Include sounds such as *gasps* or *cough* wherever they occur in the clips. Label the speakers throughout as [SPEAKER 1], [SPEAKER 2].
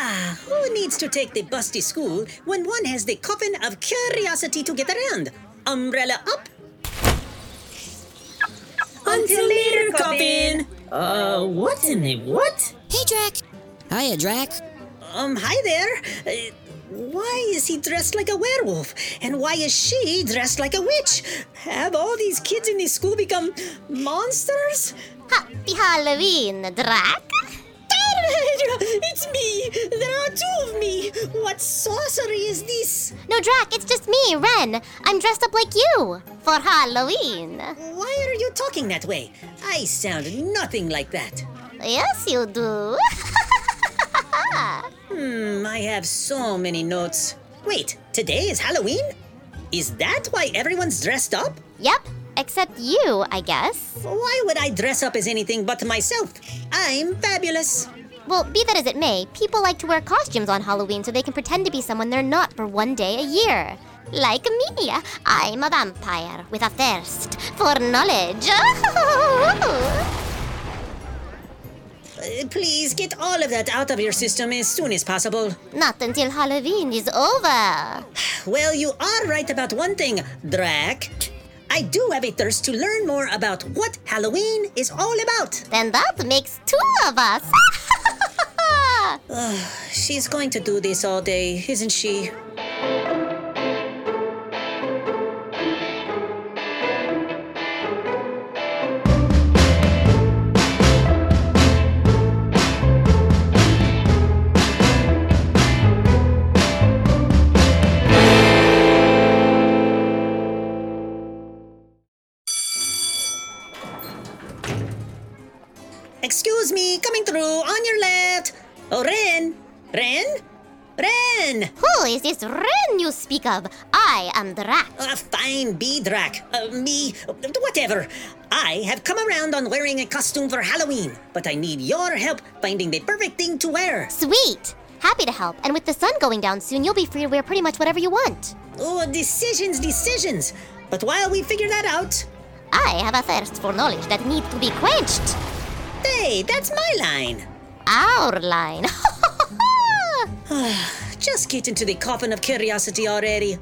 [SPEAKER 1] Ah, who needs to take the bus to school when one has the coffin of curiosity to get around? Umbrella up. Until later, coffin. Uh, what in the what?
[SPEAKER 2] Hey, Drac. Hiya, Drac.
[SPEAKER 1] Um, hi there. Uh, why is he dressed like a werewolf? And why is she dressed like a witch? Have all these kids in this school become monsters?
[SPEAKER 3] Happy Halloween, Drac. *laughs*
[SPEAKER 1] It's me! There are two of me! What sorcery is this?
[SPEAKER 3] No, Drac, it's just me, Wren. I'm dressed up like you for Halloween.
[SPEAKER 1] Why are you talking that way? I sound nothing like that.
[SPEAKER 3] Yes, you do. *laughs*
[SPEAKER 1] Hmm, I have so many notes. Wait, today is Halloween? Is that why everyone's dressed up?
[SPEAKER 3] yep, except you, I guess.
[SPEAKER 1] Why would I dress up as anything but myself? I'm fabulous.
[SPEAKER 3] Well, be that as it may, people like to wear costumes on Halloween so they can pretend to be someone they're not for one day a year. Like me, I'm a vampire with a thirst for knowledge. *laughs*
[SPEAKER 1] Uh, please get all of that out of your system as soon as possible.
[SPEAKER 3] not until Halloween is over. *sighs*
[SPEAKER 1] Well, you are right about one thing, Drac. I do have a thirst to learn more about what Halloween is all about.
[SPEAKER 3] Then that makes two of us. *laughs*
[SPEAKER 1] She's going to do this all day, isn't she?
[SPEAKER 3] Who is this Wren you speak of? I am Drac.
[SPEAKER 1] Uh, fine, be Drac. Uh, me, whatever. I have come around on wearing a costume for Halloween, but I need your help finding the perfect thing to wear.
[SPEAKER 3] Sweet! Happy to help, and with the sun going down soon, you'll be free to wear pretty much whatever you want.
[SPEAKER 1] Oh, decisions, decisions. But while we figure that out,
[SPEAKER 3] I have a thirst for knowledge that needs to be quenched.
[SPEAKER 1] hey, that's my line.
[SPEAKER 3] Our line. *laughs* *sighs*
[SPEAKER 1] Just get into the coffin of curiosity already.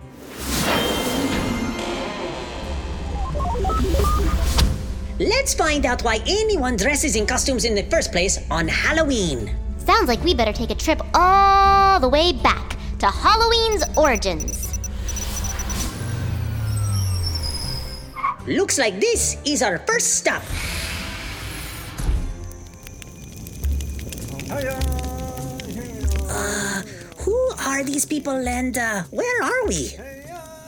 [SPEAKER 1] Let's find out why anyone dresses in costumes in the first place on Halloween.
[SPEAKER 3] Sounds like we better take a trip all the way back to Halloween's origins.
[SPEAKER 1] Looks like this is our first stop. Who are these people and uh, where are we?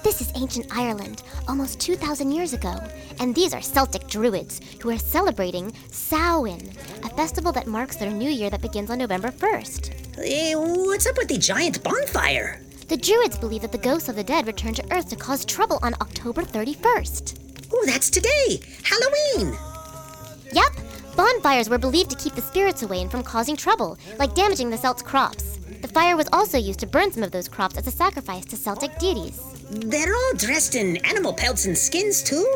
[SPEAKER 3] This is ancient Ireland, almost 2,000 years ago, and these are Celtic Druids who are celebrating Samhain, a festival that marks their new year that begins on November 1st.
[SPEAKER 1] Hey, what's up with the giant bonfire?
[SPEAKER 3] The Druids believe that the ghosts of the dead return to Earth to cause trouble on October 31st.
[SPEAKER 1] Oh, that's today! Halloween!
[SPEAKER 3] Yep, Bonfires were believed to keep the spirits away and from causing trouble, like damaging the Celts' crops. The fire was also used to burn some of those crops as a sacrifice to Celtic deities.
[SPEAKER 1] They're all dressed in animal pelts and skins, too?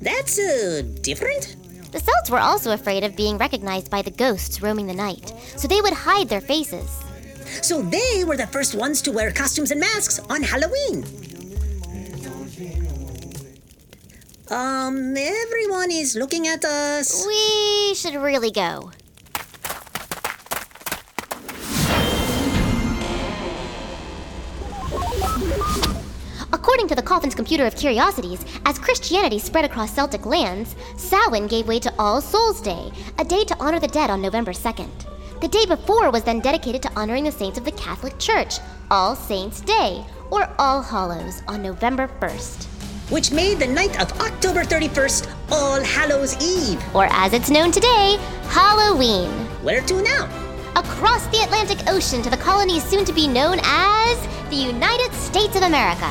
[SPEAKER 1] That's, uh, different?
[SPEAKER 3] The Celts were also afraid of being recognized by the ghosts roaming the night, so they would hide their faces.
[SPEAKER 1] So they were the first ones to wear costumes and masks on Halloween. Um, everyone is looking at us.
[SPEAKER 3] We should really go. According to the Coffin's Computer of Curiosities, as Christianity spread across Celtic lands, Samhain gave way to All Souls' Day, a day to honor the dead on November 2nd. The day before was then dedicated to honoring the saints of the Catholic Church, All Saints' Day, or All Hallows, on November 1st.
[SPEAKER 1] Which made the night of October 31st All Hallows Eve.
[SPEAKER 3] Or as it's known today, Halloween.
[SPEAKER 1] Where to now?
[SPEAKER 3] Across the Atlantic Ocean to the colonies soon to be known as the United States of America.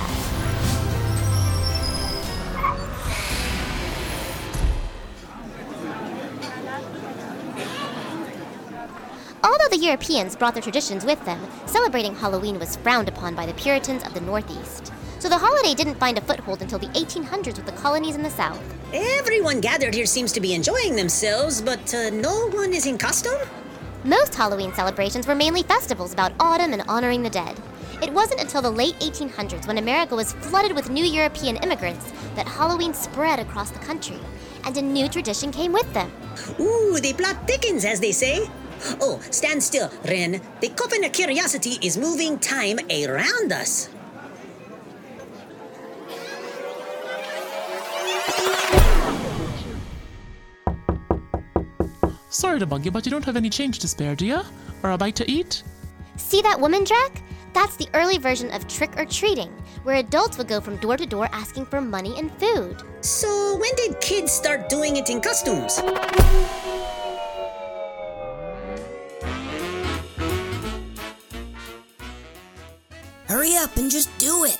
[SPEAKER 3] Although the Europeans brought their traditions with them, celebrating Halloween was frowned upon by the Puritans of the Northeast. So the holiday didn't find a foothold until the 1800s with the colonies in the South.
[SPEAKER 1] Everyone gathered here seems to be enjoying themselves, but uh, no one is in costume?
[SPEAKER 3] Most Halloween celebrations were mainly festivals about autumn and honoring the dead. It wasn't until the late 1800s, when America was flooded with new European immigrants, that Halloween spread across the country, and a new tradition came with them.
[SPEAKER 1] Ooh, the plot thickens, as they say. Oh, stand still, Wren. The coffin of curiosity is moving time around us.
[SPEAKER 4] Sorry to bug you, but you don't have any change to spare, do you? Or a bite to eat?
[SPEAKER 3] See that woman, Drac? That's the early version of trick or treating, where adults would go from door to door asking for money and food.
[SPEAKER 1] So, when did kids start doing it in costumes?
[SPEAKER 2] And just do it.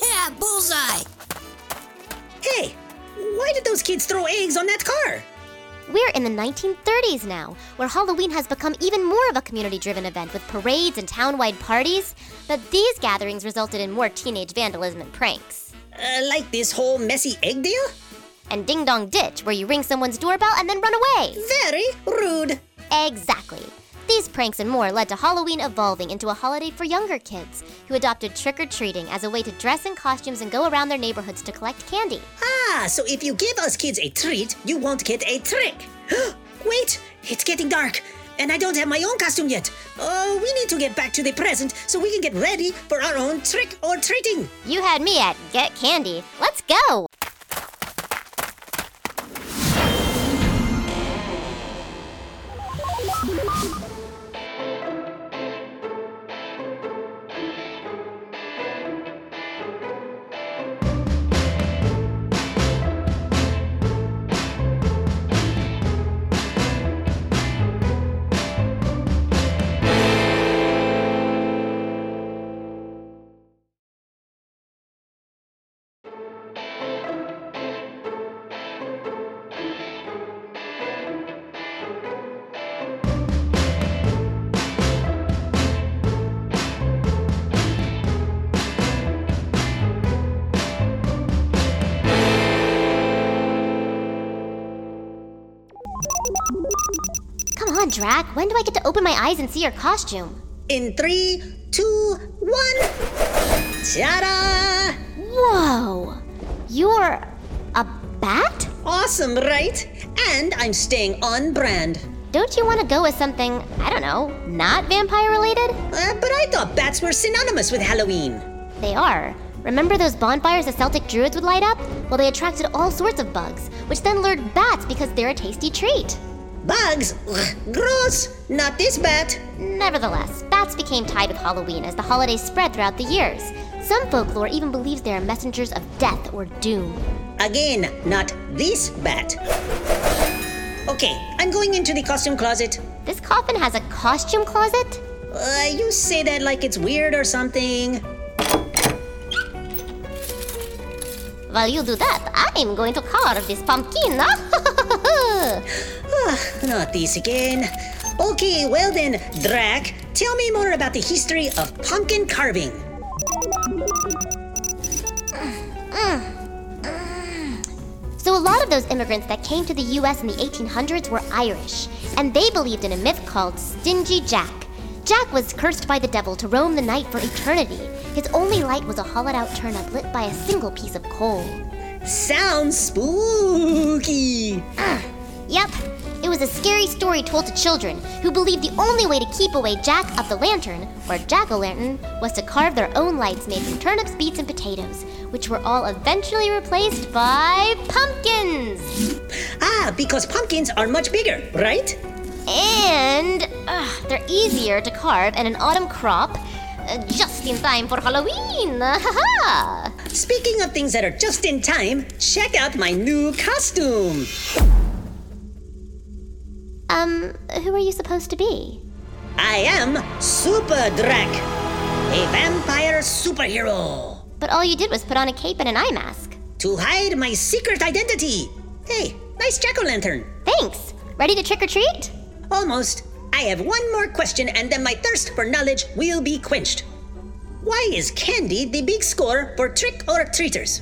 [SPEAKER 2] yeah, bullseye.
[SPEAKER 1] Hey, why did those kids throw eggs on that car?
[SPEAKER 3] We're in the 1930s now, where Halloween has become even more of a community driven event with parades and town-wide parties, but these gatherings resulted in more teenage vandalism and pranks.
[SPEAKER 1] Uh, like this whole messy egg deal?
[SPEAKER 3] And Ding Dong Ditch, where you ring someone's doorbell and then run away.
[SPEAKER 1] Very rude.
[SPEAKER 3] Exactly. These pranks and more led to Halloween evolving into a holiday for younger kids, who adopted trick or treating as a way to dress in costumes and go around their neighborhoods to collect candy.
[SPEAKER 1] Ah, so if you give us kids a treat, you won't get a trick. *gasps* Wait, it's getting dark, and I don't have my own costume yet. Oh, we need to get back to the present so we can get ready for our own trick or treating.
[SPEAKER 3] You had me at get candy. Let's go! Drac. When do I get to open my eyes and see your costume?
[SPEAKER 1] In three, two, one. Ta-da!
[SPEAKER 3] Whoa! You're a bat?
[SPEAKER 1] Awesome, right? And I'm staying on brand.
[SPEAKER 3] Don't you want to go with something, I don't know, not vampire related?
[SPEAKER 1] Uh, but I thought bats were synonymous with Halloween.
[SPEAKER 3] They are. Remember those bonfires the Celtic druids would light up? Well, they attracted all sorts of bugs, which then lured bats because they're a tasty treat.
[SPEAKER 1] Bugs? Ugh, gross! Not this bat.
[SPEAKER 3] Nevertheless, bats became tied with Halloween as the holiday spread throughout the years. Some folklore even believes they are messengers of death or doom.
[SPEAKER 1] Again, not this bat. Okay, I'm going into the costume closet.
[SPEAKER 3] This coffin has a costume closet?
[SPEAKER 1] Uh, you say that like it's weird or something.
[SPEAKER 3] while you do that, I'm going to carve this pumpkin. *laughs*
[SPEAKER 1] Not this again. Okay, well then, Drac, tell me more about the history of pumpkin carving.
[SPEAKER 3] So, a lot of those immigrants that came to the US in the 1800s were Irish, and they believed in a myth called Stingy Jack. Jack was cursed by the devil to roam the night for eternity. His only light was a hollowed out turnip lit by a single piece of coal.
[SPEAKER 1] Sounds spooky.
[SPEAKER 3] Yep, it was a scary story told to children who believed the only way to keep away Jack of the Lantern, or Jack o' Lantern, was to carve their own lights made from turnips, beets, and potatoes, which were all eventually replaced by pumpkins.
[SPEAKER 1] Ah, because pumpkins are much bigger, right?
[SPEAKER 3] And uh, they're easier to carve and an autumn crop uh, just in time for Halloween. *laughs* Ha
[SPEAKER 1] Speaking of things that are just in time, check out my new costume.
[SPEAKER 3] Um, who are you supposed to be?
[SPEAKER 1] I am Super Drac, a vampire superhero.
[SPEAKER 3] But all you did was put on a cape and an eye mask.
[SPEAKER 1] To hide my secret identity. Hey, nice jack o' lantern.
[SPEAKER 3] Thanks. Ready to trick or treat?
[SPEAKER 1] Almost. I have one more question and then my thirst for knowledge will be quenched. Why is candy the big score for trick or treaters?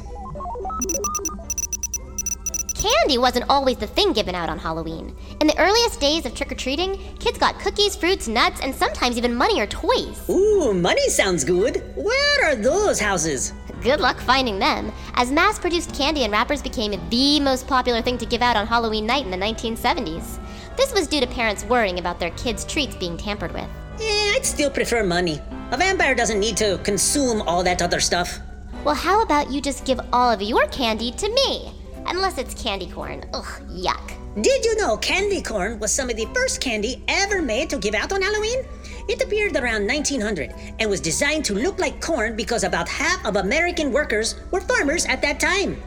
[SPEAKER 3] Candy wasn't always the thing given out on Halloween. In the earliest days of trick or treating, kids got cookies, fruits, nuts, and sometimes even money or toys.
[SPEAKER 1] Ooh, money sounds good. Where are those houses?
[SPEAKER 3] Good luck finding them, as mass produced candy and wrappers became the most popular thing to give out on Halloween night in the 1970s. This was due to parents worrying about their kids' treats being tampered with.
[SPEAKER 1] Eh, I'd still prefer money. A vampire doesn't need to consume all that other stuff.
[SPEAKER 3] Well, how about you just give all of your candy to me? Unless it's candy corn. Ugh, yuck.
[SPEAKER 1] Did you know candy corn was some of the first candy ever made to give out on Halloween? It appeared around 1900 and was designed to look like corn because about half of American workers were farmers at that time.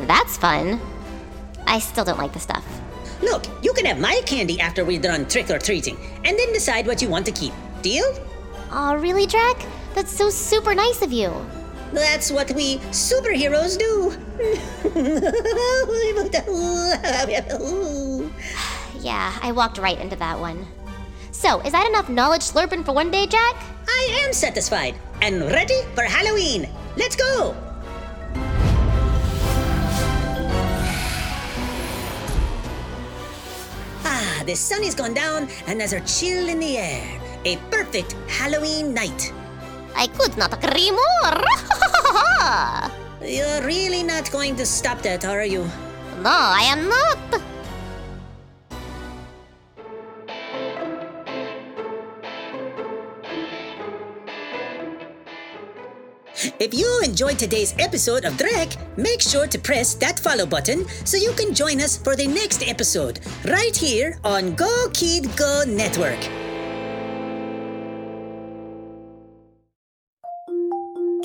[SPEAKER 3] That's fun. I still don't like the stuff.
[SPEAKER 1] Look, you can have my candy after we're done trick or treating, and then decide what you want to keep. Deal?
[SPEAKER 3] Aw, really, Drac? That's so super nice of you.
[SPEAKER 1] That's what we superheroes do. *sighs*
[SPEAKER 3] Yeah, I walked right into that one. So, is that enough knowledge slurping for one day, Jack?
[SPEAKER 1] I am satisfied and ready for Halloween. Let's go! *sighs* Ah, the sun is gone down and there's a chill in the air. A perfect Halloween night.
[SPEAKER 3] I could not agree more. *laughs*
[SPEAKER 1] You're really not going to stop that, are you?
[SPEAKER 3] no, I am not.
[SPEAKER 1] If you enjoyed today's episode of Drek, make sure to press that follow button so you can join us for the next episode right here on Go Kid Go Network.